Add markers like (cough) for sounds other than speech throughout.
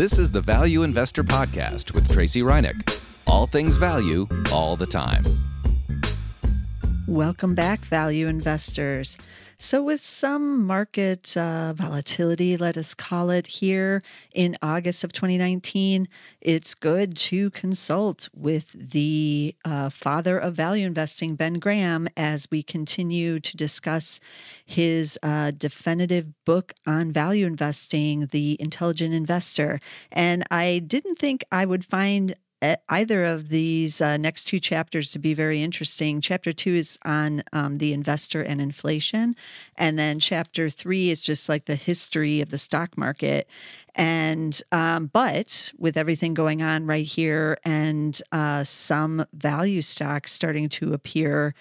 This is the Value Investor Podcast with Tracey Ryniec. All things value, all the time. Welcome back, value investors. So, with some market uh, volatility, let us call it here in August of 2019, it's good to consult with the uh, father of value investing, Ben Graham, as we continue to discuss his uh, definitive book on value investing, The Intelligent Investor. And I didn't think I would find either of these uh, next two chapters to be very interesting. Chapter two is on um, the investor and inflation. And then chapter three is just like the history of the stock market. And, um, but with everything going on right here and uh, some value stocks starting to appear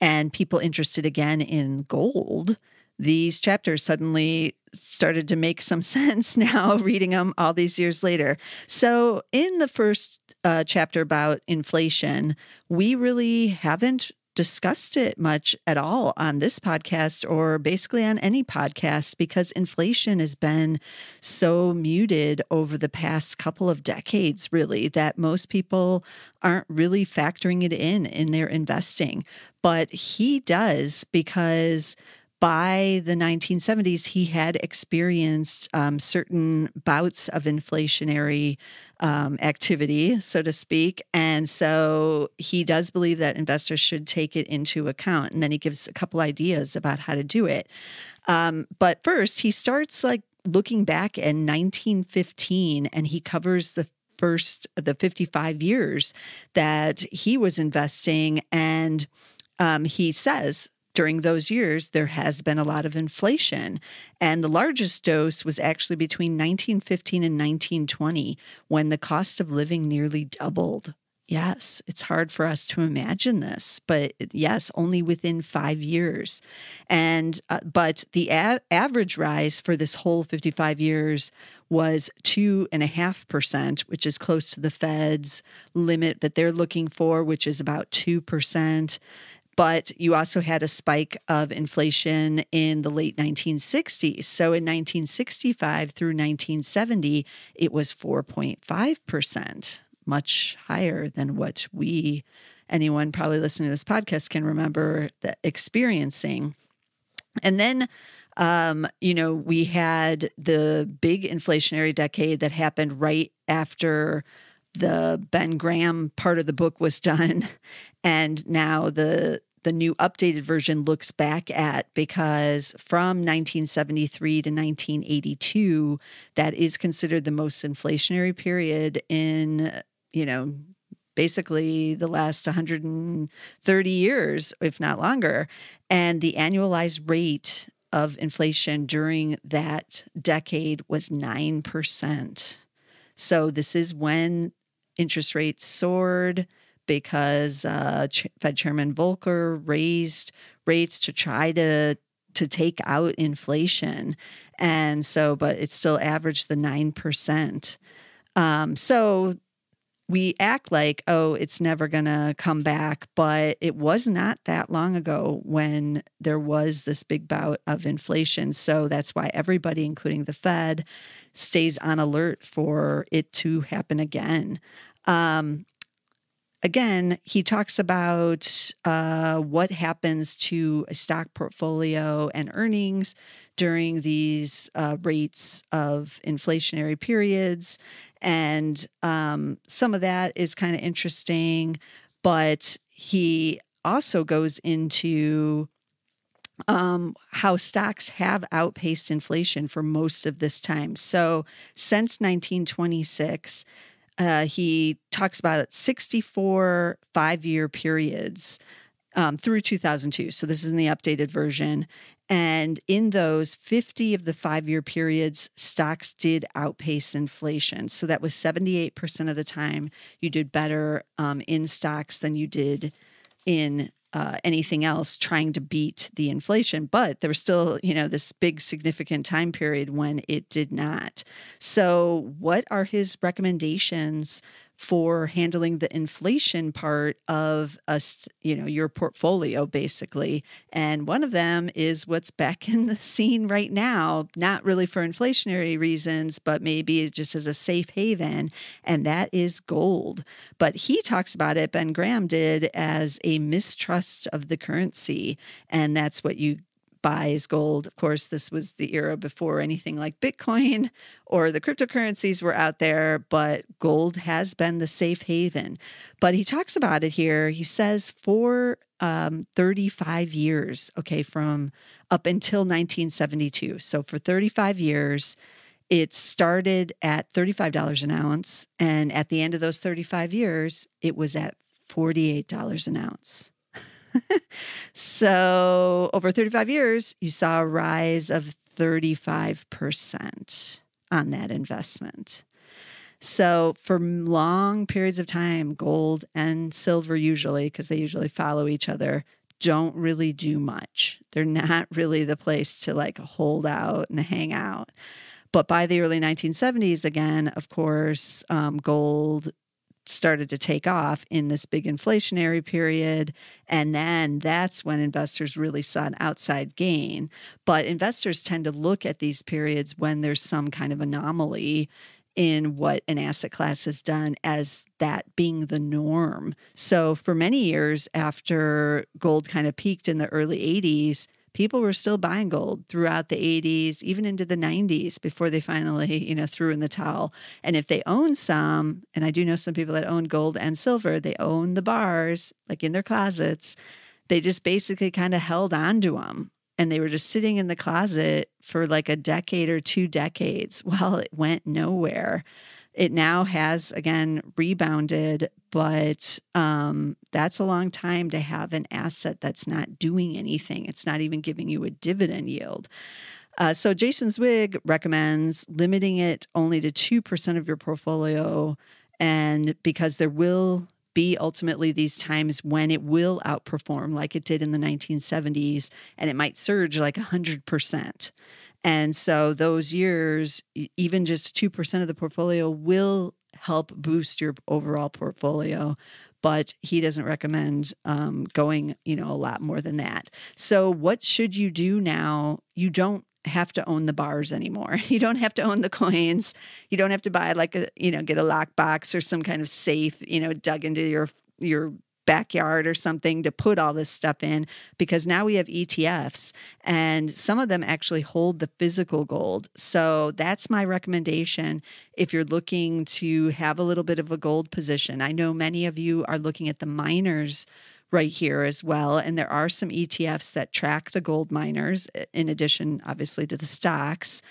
and people interested again in gold, these chapters suddenly started to make some (laughs) sense now reading them all these years later. So, in the first uh, chapter about inflation, we really haven't discussed it much at all on this podcast or basically on any podcast because inflation has been so muted over the past couple of decades, really, that most people aren't really factoring it in in their investing. But he does because by the 1970s, he had experienced um, certain bouts of inflationary um, activity, so to speak. And so he does believe that investors should take it into account. And then he gives a couple ideas about how to do it. Um, but first, he starts like looking back at 1915 and he covers the first, the 55 years that he was investing. And um, he says during those years, there has been a lot of inflation. And the largest dose was actually between 1915 and 1920 when the cost of living nearly doubled. Yes, it's hard for us to imagine this, but yes, only within five years. And, uh, but the a- average rise for this whole 55 years was 2.5%, which is close to the Fed's limit that they're looking for, which is about 2%. But you also had a spike of inflation in the late 1960s. So in 1965 through 1970, it was 4.5%, much higher than what we, anyone probably listening to this podcast, can remember experiencing. And then um, you know, we had the big inflationary decade that happened right after the Ben Graham part of the book was done, (laughs) and now the the new updated version looks back at because from 1973 to 1982 that is considered the most inflationary period in you know basically the last 130 years if not longer. And the annualized rate of inflation during that decade was 9% so this is when interest rates soared because uh, Ch- Fed Chairman Volcker raised rates to try to to take out inflation, and so but it still averaged the nine percent. Um, so we act like oh it's never going to come back but it was not that long ago when there was this big bout of inflation. So that's why everybody including the fed stays on alert for it to happen again. Um, again, he talks about uh, what happens to a stock portfolio and earnings during these uh, rates of inflationary periods. And um, some of that is kind of interesting, but he also goes into um, how stocks have outpaced inflation for most of this time. So since 1926, uh, he talks about 64 five year periods um, through 2002. So this is in the updated version. And in those 50 of the five year periods, stocks did outpace inflation. So that was 78% of the time you did better um, in stocks than you did in uh, anything else trying to beat the inflation. But there was still, you know, this big significant time period when it did not. So, what are his recommendations for handling the inflation part of us, you know, your portfolio basically. And one of them is what's back (laughs) in the scene right now, not really for inflationary reasons, but maybe just as a safe haven, and that is gold. But he talks about it, Ben Graham did, as a mistrust of the currency. And that's what you buys gold. Of course, this was the era before anything like Bitcoin or the cryptocurrencies were out there, but gold has been the safe haven. But he talks about it here. He says for um, 35 years, okay, from up until 1972. So for 35 years, it started at $35 an ounce. And at the end of those 35 years, it was at $48 an ounce. (laughs) so over 35 years, you saw a rise of 35% on that investment. So, for long periods of time, gold and silver, usually, because they usually follow each other, don't really do much. They're not really the place to like hold out and hang out. But by the early 1970s, again, of course, um, gold started to take off in this big inflationary period. And then that's when investors really saw an outside gain. But investors tend to look at these periods when there's some kind of anomaly in what an asset class has done as that being the norm. So for many years after gold kind of peaked in the early 80s, people were still buying gold throughout the 80s, even into the 90s before they finally, you know, threw in the towel. And if they own some, and I do know some people that own gold and silver, they own the bars like in their closets. They just basically kind of held on to them and they were just sitting in the closet for like a decade or two decades (laughs) while it went nowhere. It now has again rebounded, but um, that's a long time to have an asset that's not doing anything. It's not even giving you a dividend yield. Uh, so Jason Zweig recommends limiting it only to 2% of your portfolio. And because there will be ultimately these times when it will outperform like it did in the 1970s and it might surge like 100%. And so those years, even just 2% of the portfolio will help boost your overall portfolio but he doesn't recommend um, going you know a lot more than that. So what should you do now? You don't have to own the bars anymore. (laughs) You don't have to own the coins. You don't have to buy like a you know get a lockbox or some kind of safe you know dug into your your backyard or something to put all this stuff in because now we have ETFs and some of them actually hold the physical gold. So that's my recommendation if you're looking to have a little bit of a gold position. I know many of you are looking at the miners right here as well. And there are some ETFs that track the gold miners, in addition, obviously, to the stocks.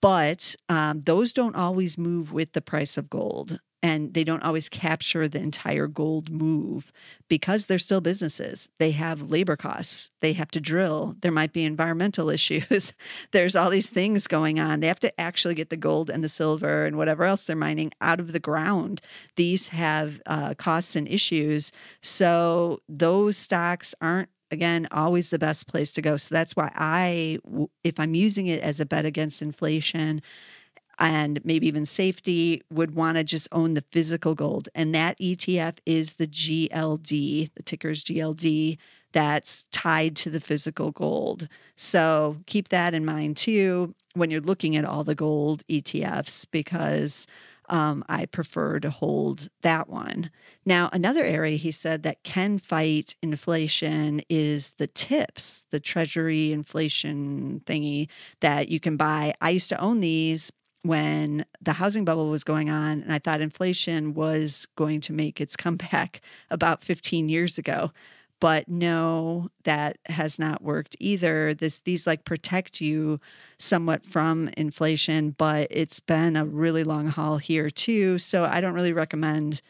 But um, those don't always move with the price of gold and they don't always capture the entire gold move because they're still businesses. They have labor costs, they have to drill, there might be environmental (laughs) issues. There's all these things going on. They have to actually get the gold and the silver and whatever else they're mining out of the ground. These have uh, costs and issues. So those stocks aren't again always the best place to go so that's why i if i'm using it as a bet against inflation and maybe even safety would want to just own the physical gold. And that ETF is the GLD, the ticker is GLD, that's tied to the physical gold. So keep that in mind too when you're looking at all the gold ETFs, because um, I prefer to hold that one. Now, another area he said that can fight inflation is the TIPS, the Treasury inflation thingy that you can buy. I used to own these when the housing bubble was going on and I thought inflation was going to make its comeback (laughs) about 15 years ago. But no, that has not worked either. This these like protect you somewhat from inflation, but it's been a really long haul here too. So I don't really recommend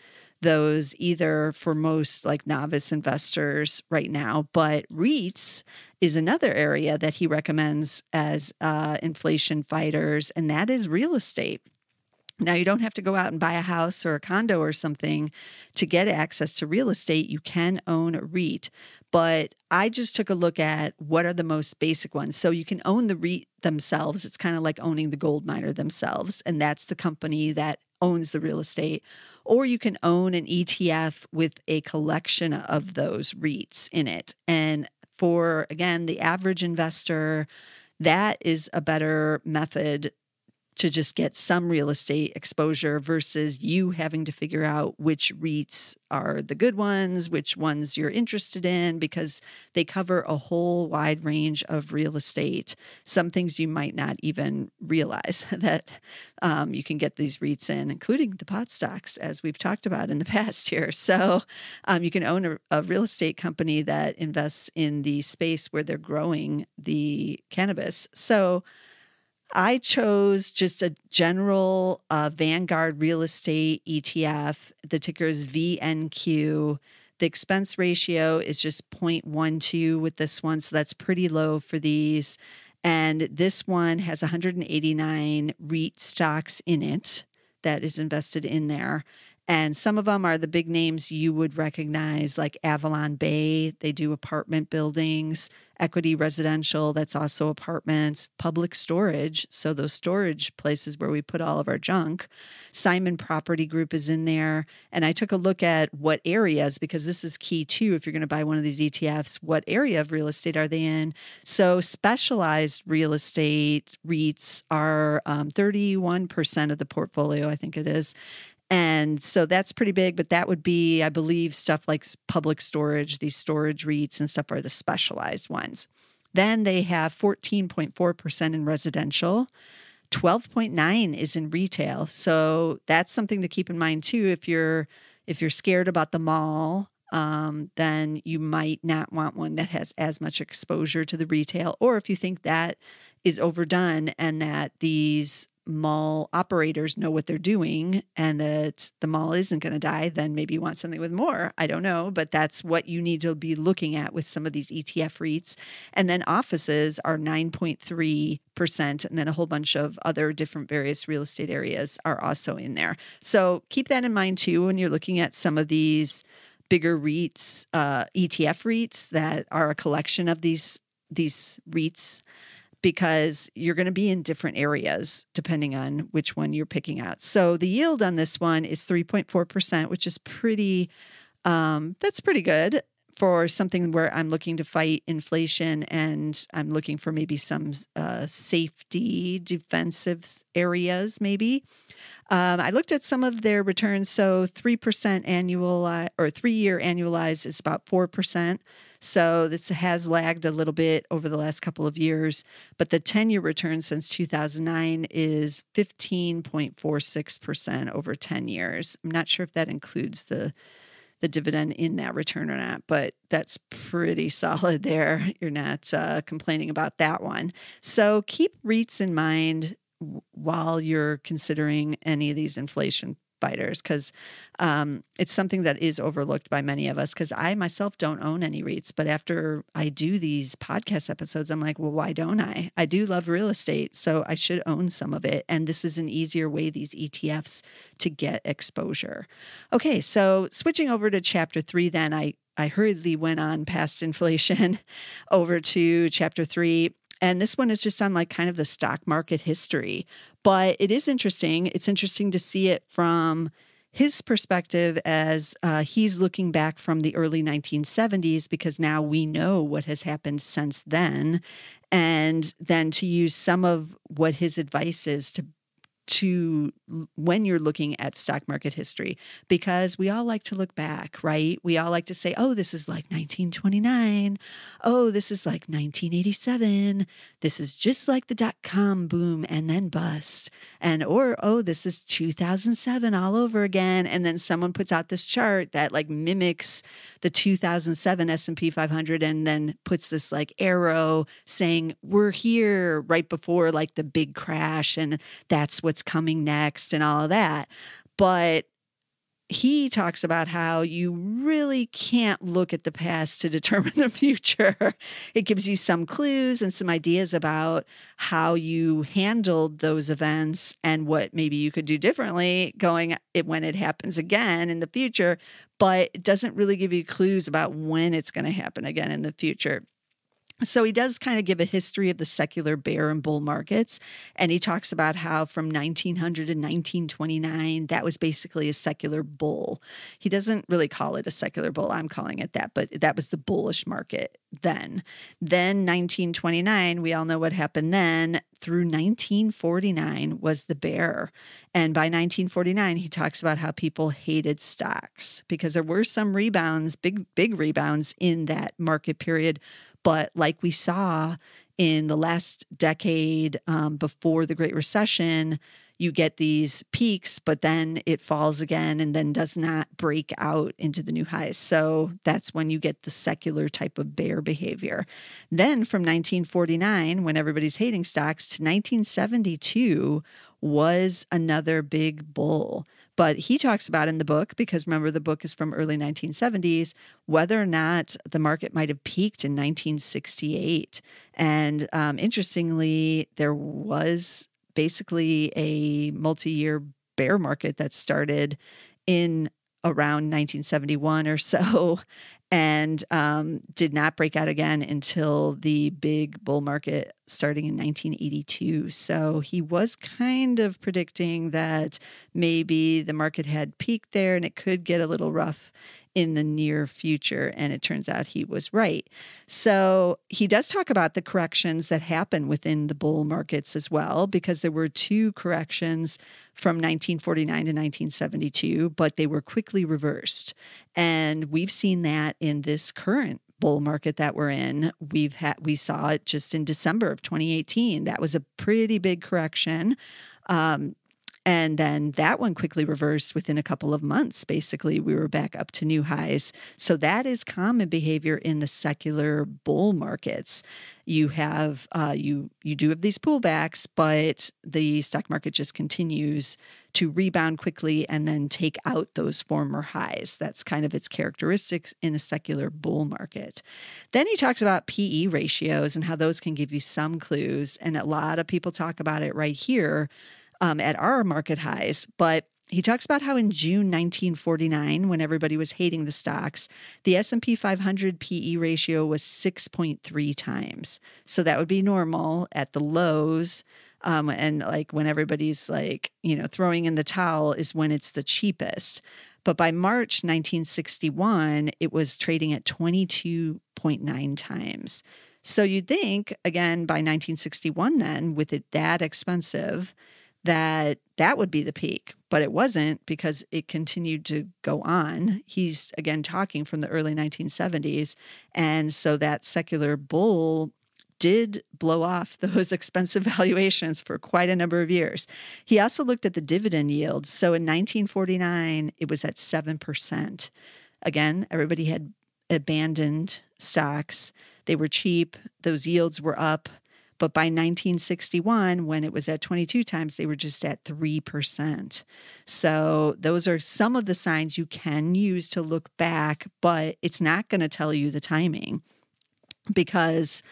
those either for most like novice investors right now. But REITs is another area that he recommends as uh, inflation fighters, and that is real estate. Now, you don't have to go out and buy a house or a condo or something to get access to real estate. You can own a REIT, but I just took a look at what are the most basic ones. So you can own the REIT themselves. It's kind of like owning the gold miner themselves, and that's the company that owns the real estate. Or you can own an ETF with a collection of those REITs in it. And for, again, the average investor, that is a better method to just get some real estate exposure versus you having to figure out which REITs are the good ones, which ones you're interested in, because they cover a whole wide range of real estate. Some things you might not even realize (laughs) that um, you can get these REITs in, including the pot stocks, as we've talked about in the (laughs) past here. So um, you can own a, a real estate company that invests in the space where they're growing the cannabis. So I chose just a general uh, Vanguard real estate ETF. The ticker is VNQ. The expense ratio is just 0.12 with this one. So that's pretty low for these. And this one has 189 REIT stocks in it that is invested in there. And some of them are the big names you would recognize, like Avalon Bay. They do apartment buildings, Equity Residential, that's also apartments, public storage. So, those storage places where we put all of our junk. Simon Property Group is in there. And I took a look at what areas, because this is key too, if you're going to buy one of these ETFs, what area of real estate are they in? So, specialized real estate REITs are um, 31% of the portfolio, I think it is. And so that's pretty big, but that would be, I believe, stuff like public storage, these storage REITs and stuff are the specialized ones. Then they have 14.4% in residential. 12.9 is in retail. So that's something to keep in mind too. If you're if you're scared about the mall, um, then you might not want one that has as much exposure to the retail. Or if you think that is overdone and that these mall operators know what they're doing and that the mall isn't going to die, then maybe you want something with more. I don't know, but that's what you need to be looking at with some of these ETF REITs. And then offices are 9.3%, and then a whole bunch of other different various real estate areas are also in there. So keep that in mind too when you're looking at some of these bigger REITs, uh, ETF REITs that are a collection of these these REITs because you're going to be in different areas depending on which one you're picking out. So the yield on this one is 3.4%, which is pretty, um, that's pretty good for something where I'm looking to fight inflation and I'm looking for maybe some uh, safety defensive areas, maybe. Um, I looked at some of their returns. So 3% annual or three year annualized is about 4%. So this has lagged a little bit over the last couple of years, but the 10 year return since 2009 is 15.46% over 10 years. I'm not sure if that includes the the dividend in that return or not, but that's pretty (laughs) solid there. You're not uh, complaining about that one. So keep REITs in mind while you're considering any of these inflation fighters because um, it's something that is overlooked by many of us. Because I myself don't own any REITs, but after I do these podcast episodes, I'm like, well, why don't I? I do love real estate, so I should own some of it. And this is an easier way, these ETFs, to get exposure. Okay, so switching over to chapter three, then I I hurriedly went on past (laughs) inflation over to chapter three. And this one is just on like kind of the stock market history. But it is interesting. It's interesting to see it from his perspective as uh, he's looking back from the early 1970s because now we know what has happened since then. And then to use some of what his advice is to to when you're looking at stock market history because we all like to look back, right? We all like to say, oh, this is like 1929. Oh, this is like 1987. This is just like the dot com boom and then bust. And, or, oh, this is 2007 all over again. And then someone puts out this chart that like mimics the 2007 S&P 500 and then puts this like arrow saying, we're here right before like the big crash. And that's what what's coming next and all of that. But he talks about how you really can't look at the past to (laughs) determine the future. It gives you some clues and some ideas about how you handled those events and what maybe you could do differently going it when it happens again in the future, but it doesn't really give you clues about when it's going to happen again in the future. So he does kind of give a history of the secular bear and bull markets. And he talks about how from 1900 to 1929, that was basically a secular bull. He doesn't really call it a secular bull. I'm calling it that, but that was the bullish market then. Then 1929, we all know what happened then. Through 1949 was the bear. And by 1949, he talks about how people hated stocks because there were some rebounds, big, big rebounds in that market period but like we saw in the last decade um, before the Great Recession, you get these peaks, but then it falls again and then does not break out into the new highs. So that's when you get the secular type of bear behavior. Then from 1949, when everybody's hating stocks, to 1972 was another big bull. But he talks about in the book, because remember the book is from early 1970s, whether or not the market might have peaked in 1968. And um, interestingly, there was basically a multi-year bear market that started in around 1971 or so (laughs) and um, did not break out again until the big bull market starting in 1982. So he was kind of predicting that maybe the market had peaked there and it could get a little rough in the near future. And it turns out he was right. So he does talk about the corrections that happen within the bull markets as well, because there were two corrections from 1949 to 1972, but they were quickly reversed. And we've seen that in this current bull market that we're in. We've had we saw it just in December of 2018. That was a pretty big correction. Um, and then that one quickly reversed within a couple of months. Basically, we were back up to new highs. So that is common behavior in the secular bull markets. You have uh, you you do have these pullbacks, but the stock market just continues to rebound quickly and then take out those former highs. That's kind of its characteristics in a secular bull market. Then he talks about PE ratios and how those can give you some clues. And a lot of people talk about it right here um, at our market highs. But he talks about how in June 1949, when everybody was hating the stocks, the S&P 500 PE ratio was 6.3 times. So that would be normal at the lows. Um, and like when everybody's like, you know, throwing in the towel is when it's the cheapest. But by March 1961, it was trading at 22.9 times. So you'd think, again, by 1961, then with it that expensive, that that would be the peak, but it wasn't because it continued to go on. He's again talking from the early 1970s. And so that secular bull did blow off (laughs) those expensive valuations for quite a number of years. He also looked at the dividend yield. So in 1949, it was at 7%. Again, everybody had abandoned stocks. They were cheap, those yields were up. But by 1961, when it was at 22 times, they were just at 3%. So those are some of the signs you can use to look back, but it's not going to tell you the timing because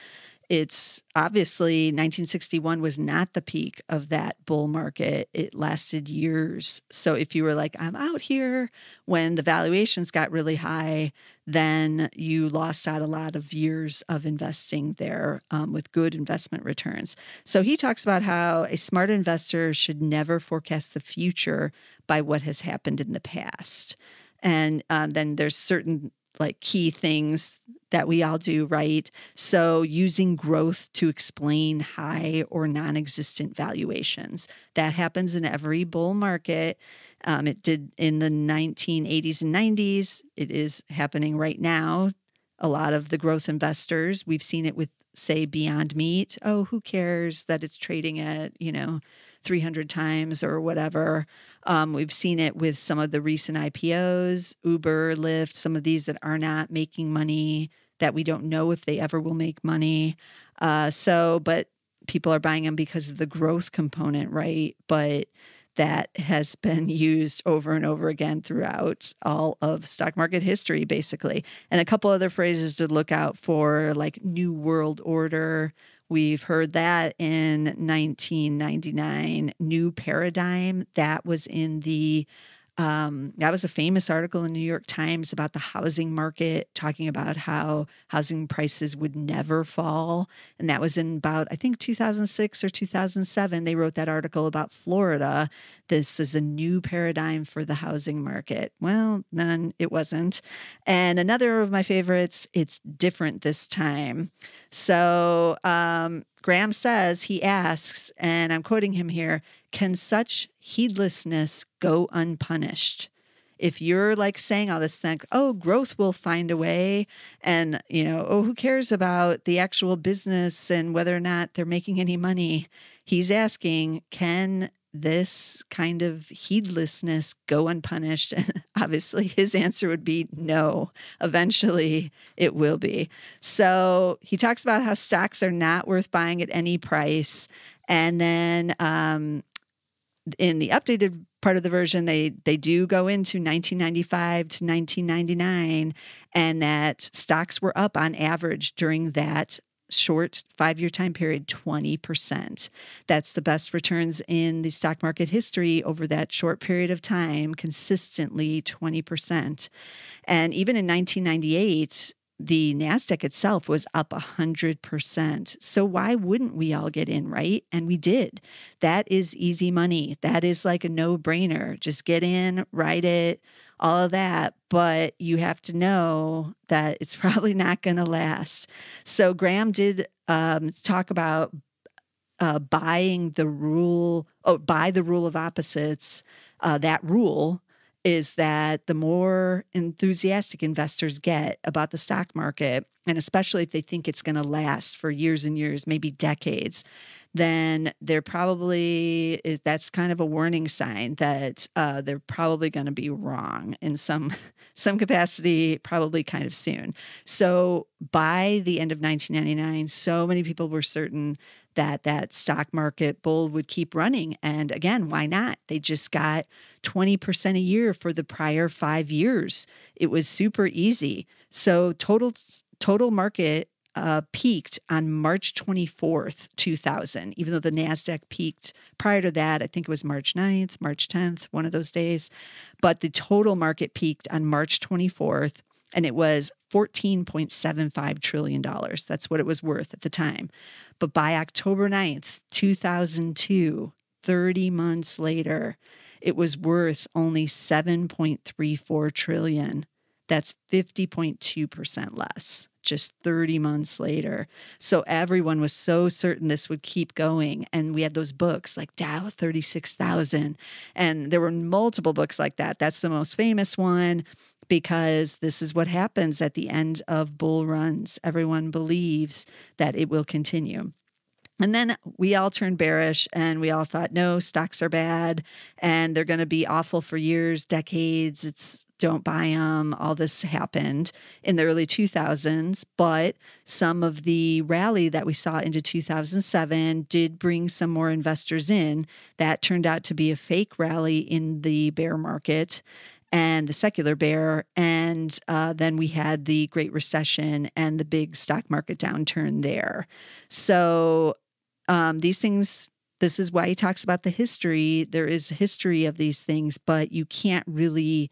it's obviously 1961 was not the peak of that bull market. It lasted years. So if you were like, I'm out here when the valuations got really high, then you lost out a lot of years of investing there um, with good investment returns. So he talks about how a smart investor should never forecast the future by what has happened in the past. And um, then there's certain like key things that we all do, right? So, using growth to explain high or non existent valuations. That happens in every bull market. Um, it did in the 1980s and 90s. It is happening right now. A lot of the growth investors, we've seen it with, say, Beyond Meat. Oh, who cares that it's trading at, you know, 300 times or whatever. Um, we've seen it with some of the recent IPOs, Uber, Lyft, some of these that are not making money, that we don't know if they ever will make money. Uh, so, but people are buying them because of the growth component, right? But that has (laughs) been used over and over again throughout all of stock market history, basically. And a couple other phrases to look out for, like New World Order. We've heard that in 1999. New Paradigm, that was in the um, that was a famous article in the New York Times about the housing market, talking about how housing prices would never fall. And that was in about, I think, 2006 or 2007. They wrote that article about Florida. This is a new paradigm for the housing market. Well, none, it wasn't. And another of my favorites, it's different this time. So um, Graham says, he asks, and I'm quoting him here can such heedlessness go unpunished? If you're like saying all this thing, oh, growth will find a way, and you know, oh, who cares about the actual business and whether or not they're making any money? He's asking, can this kind of heedlessness go unpunished? (laughs) And obviously, his answer would be no. Eventually, it will be. So he talks about how stocks are not worth buying at any price. And then um, in the updated part of the version they they do go into 1995 to 1999 and that stocks were up on average during that short five year time period 20%. That's the best returns in the stock market history over that short period of time, consistently 20%. And even in 1998, the NASDAQ itself was up 100%. So why wouldn't we all get in, right? And we did. That is easy money. That is like a no brainer. Just get in, write it, all of that. But you have to know that it's (laughs) probably not going to last. So Graham did um, talk about uh, buying the rule, oh, buy the rule of opposites. Uh, that rule is that the more enthusiastic investors get about the stock market, and especially if they think it's going to last for years and years, maybe decades, then they're probably is that's kind of a warning sign that uh, they're probably going to be wrong in some (laughs) some capacity, probably kind of soon. So by the end of 1999, so many people were certain that that stock market bull would keep running. And again, why not? They just got 20% a year for the prior five years. It was super easy. So total total market uh, peaked on March 24th, 2000, even though the NASDAQ peaked prior to that. I think it was March 9th, March 10th, one of those days. But the total market peaked on March 24th and it was $14.75 trillion. That's what it was worth at the time. But by October 9th, 2002, 30 months later, it was worth only 7.34 trillion. That's 50.2% less just 30 months later. So everyone was so certain this would keep going. And we had those books like Dow 36,000. And there were multiple books like that. That's the most famous one because this is what happens at the end of bull runs. Everyone believes that it will continue. And then we all turned bearish and we all thought, no, stocks are bad and they're going to be awful for years, decades. It's don't buy them. All this happened in the early 2000s, but some of the rally that we saw into 2007 did bring some more investors in. That turned out to be a fake rally in the bear market and the secular bear. And uh, then we had the Great Recession and the big stock market downturn there. So um, these things, this is why he talks about the history. There is history of these things, but you can't really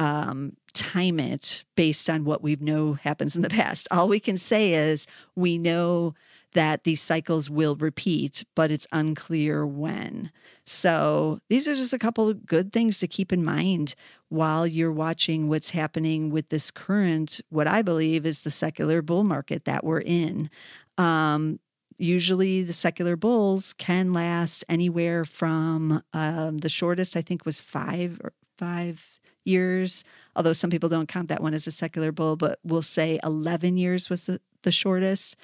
um, time it based on what we know happens in the (laughs) past. All we can say is we know that these cycles will repeat, but it's unclear when. So, these are just a couple of good things to keep in mind while you're watching what's happening with this current, what I believe is the secular bull market that we're in. Um, usually, the secular bulls can last anywhere from um, the shortest, I think, was five or five years, although some people don't count that one as a secular bull, but we'll say 11 years was the, the shortest.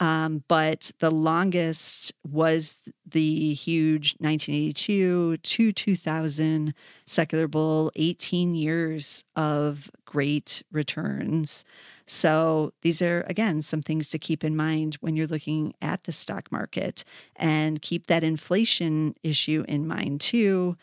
Um, but the longest was the huge 1982 to 2000 secular bull, 18 years of great returns. So, these are again some things to keep in mind when you're looking at the stock market and keep that inflation issue in mind too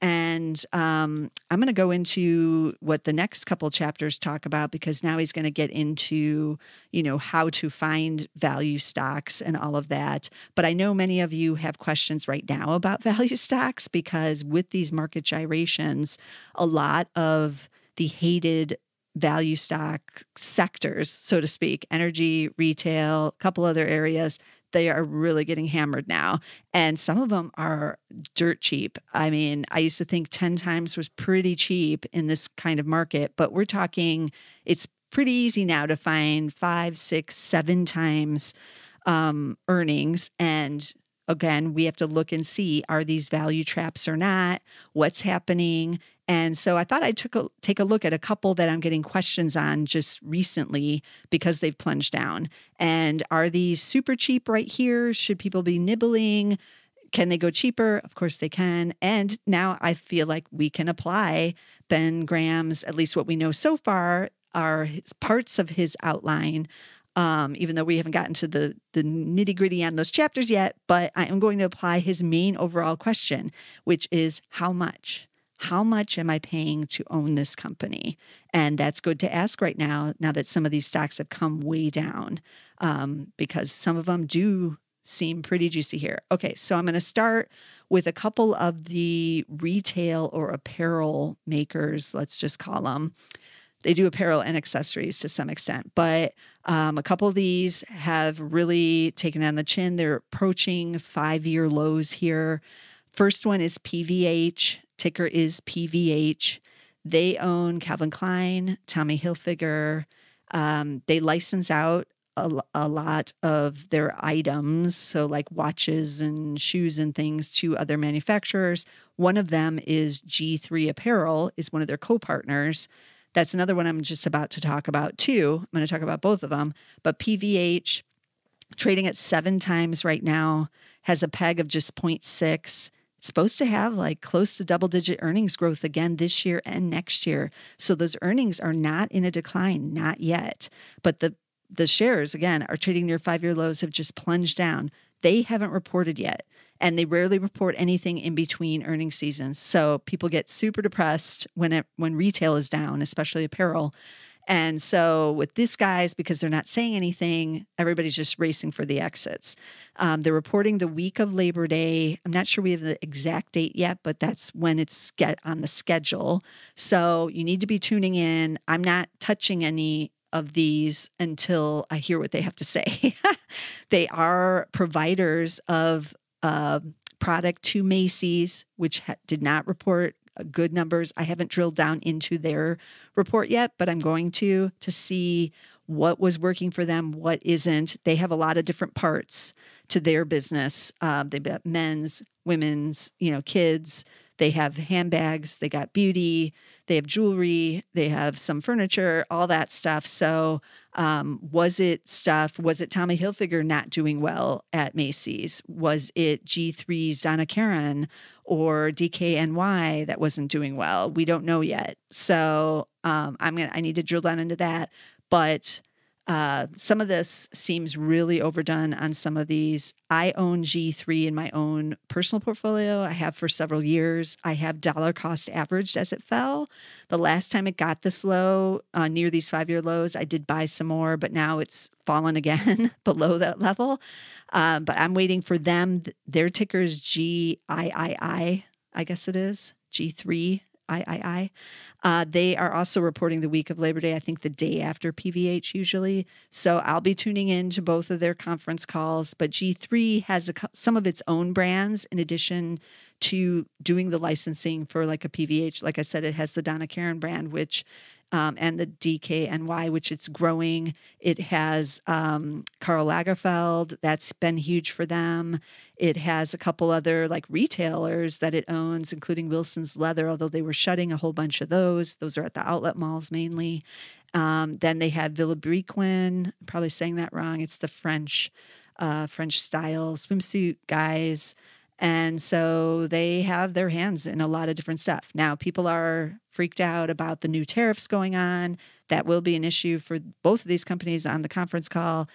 and um, I'm going to go into what the next couple chapters talk about because now he's going to get into, you know, how to find value stocks and all of that. But I know many of you have questions right now about (laughs) value stocks because with these market gyrations, a lot of the hated value stock sectors, so to speak, energy, retail, a couple other areas, they are really getting hammered now. And some of them are dirt cheap. I mean, I used to think 10 times was pretty cheap in this kind of market, but we're talking, it's pretty easy now to find five, six, seven times um, earnings. And again, we have to look and see are these value traps or not? What's happening? And so I thought I'd a, take a look at a couple that I'm getting questions on just recently because they've plunged down. And are these super cheap right here? Should people be nibbling? Can they go cheaper? Of course they can. And now I feel like we can apply Ben Graham's, at least what we know so far, are parts of his outline um, even though we haven't gotten to the the nitty gritty on those chapters yet. But I am going to apply his main overall question, which is how much. How much am I paying to own this company? And that's good to ask right now, now that some of these stocks have come way down, um, because some of them do seem pretty juicy here. Okay, so I'm going to start with a couple of the retail or apparel makers, let's just call them. They do apparel and accessories to some extent, but um, a couple of these have really taken on the chin. They're approaching five year lows here. First one is PVH, ticker is PVH. They own Calvin Klein, Tommy Hilfiger. Um, they license out a, a, lot of their items, so like watches and shoes and things, to other manufacturers. One of them is G3 Apparel, is one of their co-partners. That's another one I'm just about to talk about too. I'm going to talk about both of them. But PVH trading at seven times right now has a peg of just 0.6. It's supposed to have like close to double digit earnings growth again this year and next year. So those earnings are not in a decline, not yet. But the the shares again are trading near five year lows have just plunged down. They haven't reported yet and they rarely report anything in between earnings seasons. So people get super depressed when it when retail is down, especially apparel. And so with this guys, because they're not saying anything, everybody's just racing for the exits. Um, they're reporting the week of Labor Day. I'm not sure we have the exact date yet, but that's when it's get on the schedule. So you need to be tuning in. I'm not touching any of these until I hear what they have to say. (laughs) they are providers of uh, product to Macy's, which ha- did not report uh, good numbers. I haven't drilled down into their report yet, but I'm going to to see what was working for them, what isn't. They have a lot of different parts to their business. Uh, they've got men's, women's, you know, kids. They have handbags. They got beauty. They have jewelry. They have some furniture. All that stuff. So um, was it stuff? Was it Tommy Hilfiger not doing well at Macy's? Was it G3's Donna Karan or DKNY that wasn't doing well? We don't know yet. So um, I'm gonna. I need to drill down into that. But uh, some of this seems really overdone on some of these. I own G3 in my own personal portfolio. I have for several years. I have dollar cost averaged as it fell. The last time it got this low, uh, near these five year lows, I did buy some more, but now it's fallen again (laughs) below that level. Um, but I'm waiting for them. Their ticker is GIII, I guess it is G3 III. Uh, they are also reporting the week of Labor Day, I think the day after PVH usually. So I'll be tuning in to both of their conference calls. But G3 has a, some of its own brands in addition to doing the licensing for like a PVH. Like I said, it has the Donna Karan brand, which um, and the DKNY, which it's growing. It has um, Karl Lagerfeld, that's been huge for them. It has a couple other like retailers that it owns, including Wilson's Leather, although they were shutting a whole bunch of those. Those are at the outlet malls mainly. Um, then they have Vilebrequin, probably saying that wrong. It's the French, uh, French style swimsuit guys. And so they have their hands in a lot of different stuff. Now, people are freaked out about the new tariffs going on. That will be an issue for both of these companies on the conference call.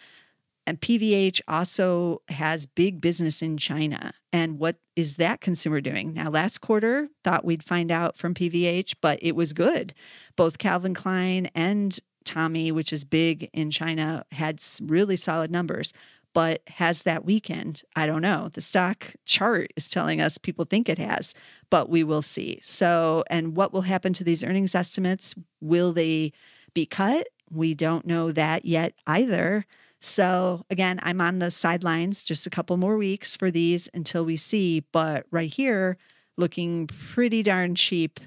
And PVH also has big business in China. And what is that consumer doing? Now, last quarter, thought we'd find out from PVH, but it was good. Both Calvin Klein and Tommy, which is big in China, had really solid numbers. But has that weekend? I don't know. The stock chart is telling us people think it has, but we will see. So, and what will happen to these earnings estimates? Will they be cut? We don't know that yet either. So again, I'm on the sidelines just a couple more weeks for these until we see. But right here, looking pretty darn cheap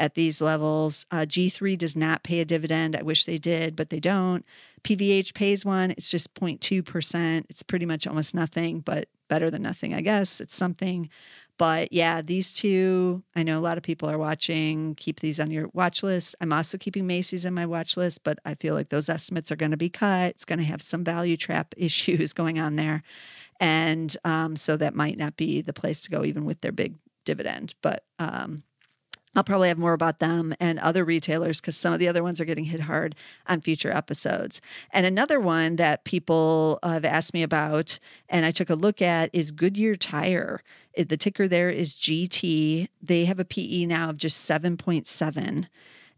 at these levels. Uh, G3 does not pay a dividend. I wish they did, but they don't. PVH pays one. It's just 0.2%. It's pretty much almost nothing, but better than nothing, I guess. It's something. But yeah, these two, I know a lot of people are watching. Keep these on your watch list. I'm also keeping Macy's on my watch list, but I feel like those estimates are going to be cut. It's going to have some value trap (laughs) issues going on there. And um, so that might not be the place to go, even with their big dividend. But um, I'll probably have more about them and other retailers because some of the other ones are getting hit hard on future episodes. And another one that people have asked me about and I took a look at is Goodyear Tire. The ticker there is GT. They have a PE now of just 7.7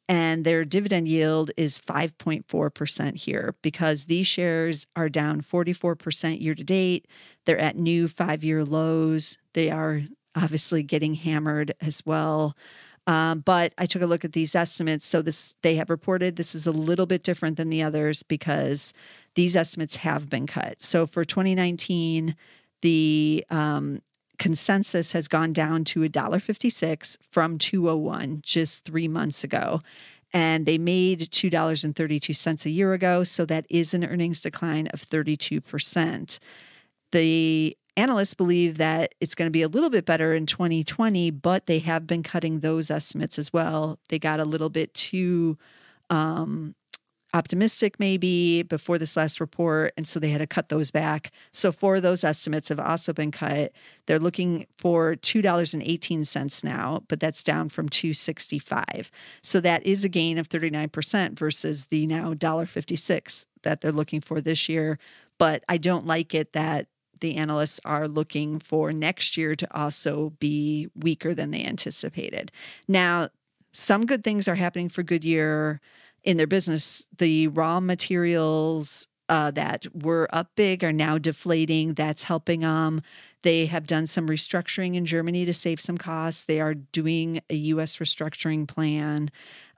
and their dividend yield is 5.4% here because these shares are down 44% year to date. They're at new five year lows. They are obviously getting hammered as well. Um, but I took a look at these estimates. So this they have reported this is a little bit different than the others because these estimates have been cut. So for 2019, the um, consensus has gone down to $1.56 from 201 just three months ago. And they made $2.32 a year ago. So that is an earnings decline of 32%. The analysts believe that it's going to be a little bit better in 2020, but they have been cutting those estimates as well. They got a little bit too um, optimistic, maybe, before this last report. And so they had to cut those back. So four of those estimates have also been cut. They're looking for $2.18 now, but that's down from 265 So that is a gain of 39% versus the now $1.56 that they're looking for this year. But I don't like it that the analysts are looking for next year to also be weaker than they anticipated. Now, some good things are happening for Goodyear in their business. The raw materials uh, that were up big are now deflating. That's helping them. They have done some restructuring in Germany to save some costs. They are doing a U.S. restructuring plan.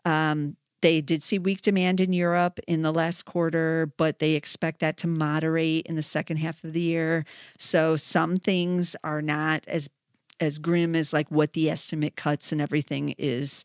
Um, they did see weak demand in Europe in the last quarter, but they expect that to moderate in the second half of the year. So some things are not as as grim as like what the estimate cuts and everything is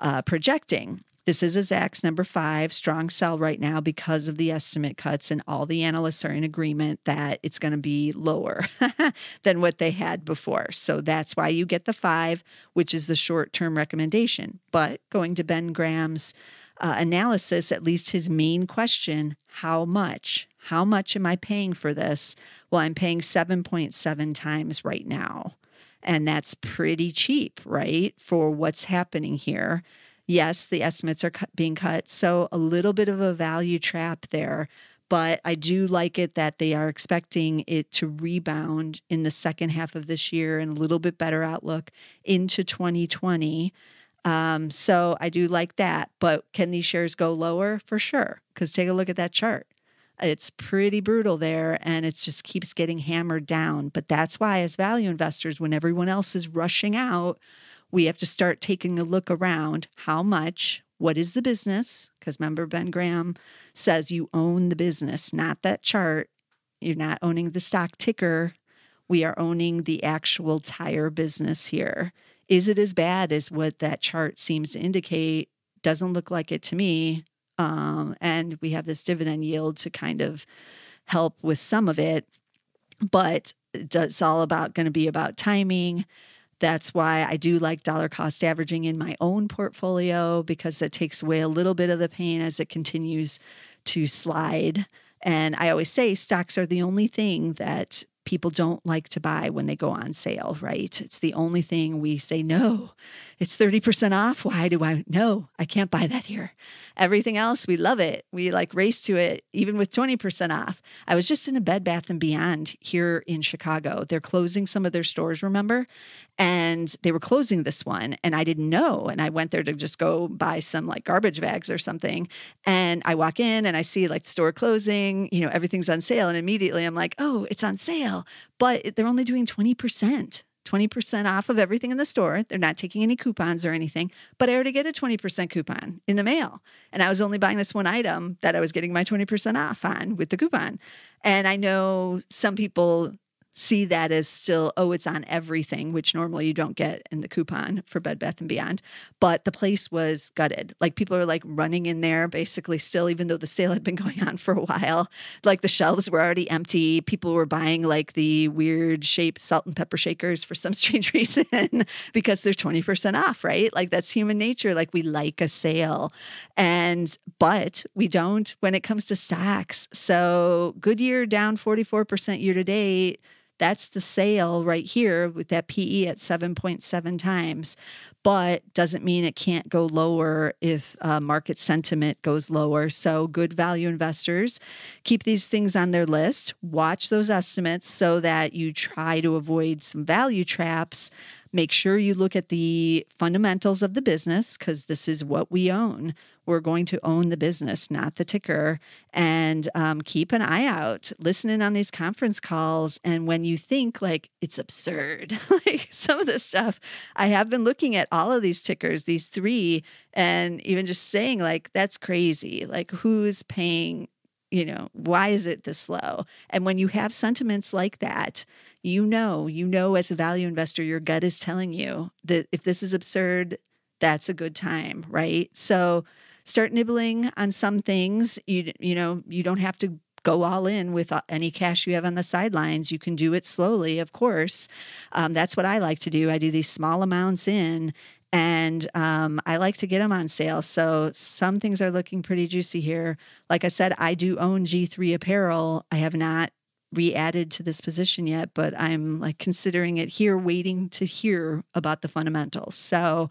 uh, projecting. This is a Zacks number five, strong sell right now because of the estimate cuts, and all the analysts are in agreement that it's going to be lower (laughs) than what they had before. So that's why you get the five, which is the short term recommendation. But going to Ben Graham's uh, analysis, at least his main question how much? How much am I paying for this? Well, I'm paying 7.7 times right now. And that's pretty cheap, right? For what's happening here. Yes, the estimates are being cut. So a little bit of a value trap there. But I do like it that they are expecting it to rebound in the second half of this year and a little bit better outlook into 2020. Um, so I do like that. But can these shares go lower? For sure. Because take a look at that chart. It's pretty brutal there and it just keeps getting hammered down. But that's why, as value investors, when everyone else is rushing out, we have to start taking a look around how much, what is the business? Because remember, Ben Graham says you own the business, not that chart. You're not owning the stock ticker. We are owning the actual tire business here. Is it as bad as what that chart seems to indicate? Doesn't look like it to me. Um, and we have this dividend yield to kind of help with some of it. But it's all about going to be about timing That's why I do like dollar cost averaging in my own portfolio because it takes away a little bit of the pain as it continues to slide. And I always say stocks are the only thing that people don't like to buy when they go on sale, right? It's the only thing we say, no, it's 30% off. Why do I? No, I can't buy that here. Everything else, we love it. We like race to it, even with 20% off. I was just in a Bed Bath and Beyond here in Chicago. They're closing some of their stores, remember? And they were closing this one, and I didn't know. And I went there to just go buy some like garbage bags or something. And I walk in and I see like store closing, you know, everything's on sale. And immediately I'm like, oh, it's on sale. But they're only doing 20%. 20% off of everything in the store. They're not taking any coupons or anything, but I already get a 20% coupon in the mail. And I was only buying this one item that I was getting my 20% off on with the coupon. And I know some people see that as still oh it's on everything which normally you don't get in the coupon for bed bath and beyond but the place was gutted. Like people are like running in there basically still even though the sale had been (laughs) going on for a while. Like the shelves were already empty. People were buying like the weird shaped salt and pepper shakers for some (laughs) strange reason because they're 20% off right? Like that's human nature. Like we like a sale. And but we don't when it comes to stocks. So goodyear down 44% year to date that's the sale right here with that PE at 7.7 times, but doesn't mean it can't go lower if uh, market sentiment goes lower. So, good value investors keep these things on their list, watch those estimates so that you try to avoid some value traps. Make sure you look at the fundamentals of the business because this is what we own. We're going to own the business, not the ticker. And um, keep an eye out, listening on these conference calls. And when you think like it's absurd, (laughs) like some of this stuff, I have been looking at all of these tickers, these three, and even just saying like, that's crazy. Like, who's paying you know why is it this low and when you have sentiments like that you know you know as a value investor your gut is telling you that if this is absurd that's a good time right so start nibbling on some things. You you know you don't have to go all in with uh, any cash you have on the sidelines. You can do it slowly, of course. Um, that's what I like to do. I do these small amounts in, and um, I like to get them on sale. So some things are looking pretty juicy here. Like I said, I do own G3 apparel. I have not re-added to this position yet, but I'm like considering it here, waiting to hear about the fundamentals. So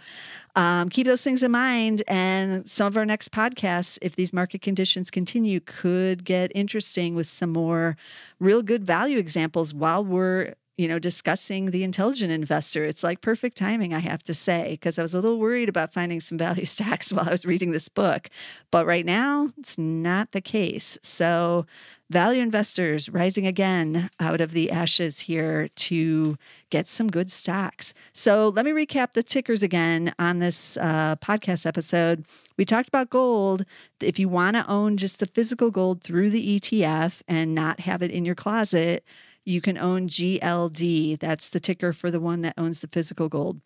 um, keep those things in mind. And some of our next podcasts, if these market conditions continue, could get interesting with some more real good value examples while we're you know, discussing the intelligent investor. It's like perfect timing, I have to say, because I was a little worried about finding some value (laughs) stacks while I was reading this book. But right now, it's not the case. So, value investors rising again out of the ashes here to get some good stocks. So, let me recap the tickers again on this uh, podcast episode. We talked about gold. If you want to own just the physical gold through the ETF and not have it in your closet, you can own GLD. That's the ticker for the one that owns the physical gold.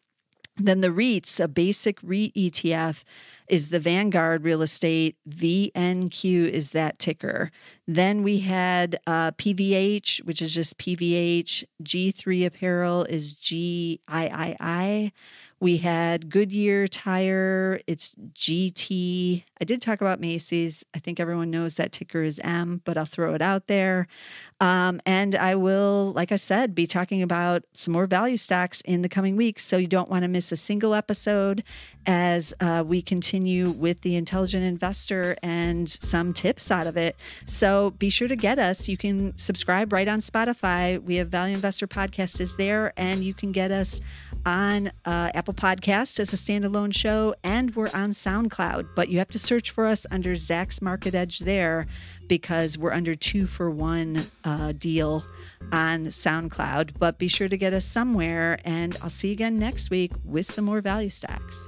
Then the REITs, a basic REIT ETF, is the Vanguard Real Estate. VNQ is that ticker. Then we had uh, PVH, which is just PVH. G3 Apparel is GIII. We had Goodyear Tire, it's GT. I did talk about Macy's. I think everyone knows that ticker is M, but I'll throw it out there. Um, and I will, like I said, be talking about some more value stocks in the coming weeks. So you don't want to miss a single episode as uh, we continue with the intelligent investor and some tips out of it. So be sure to get us. You can subscribe right on Spotify. We have Value Investor Podcast is there, and you can get us on uh, Apple Podcasts as a standalone show, and we're on SoundCloud. But you have to search for us under Zacks Market Edge there because we're under two for one uh, deal on SoundCloud. But be sure to get us somewhere, and I'll see you again next week with some more value stacks.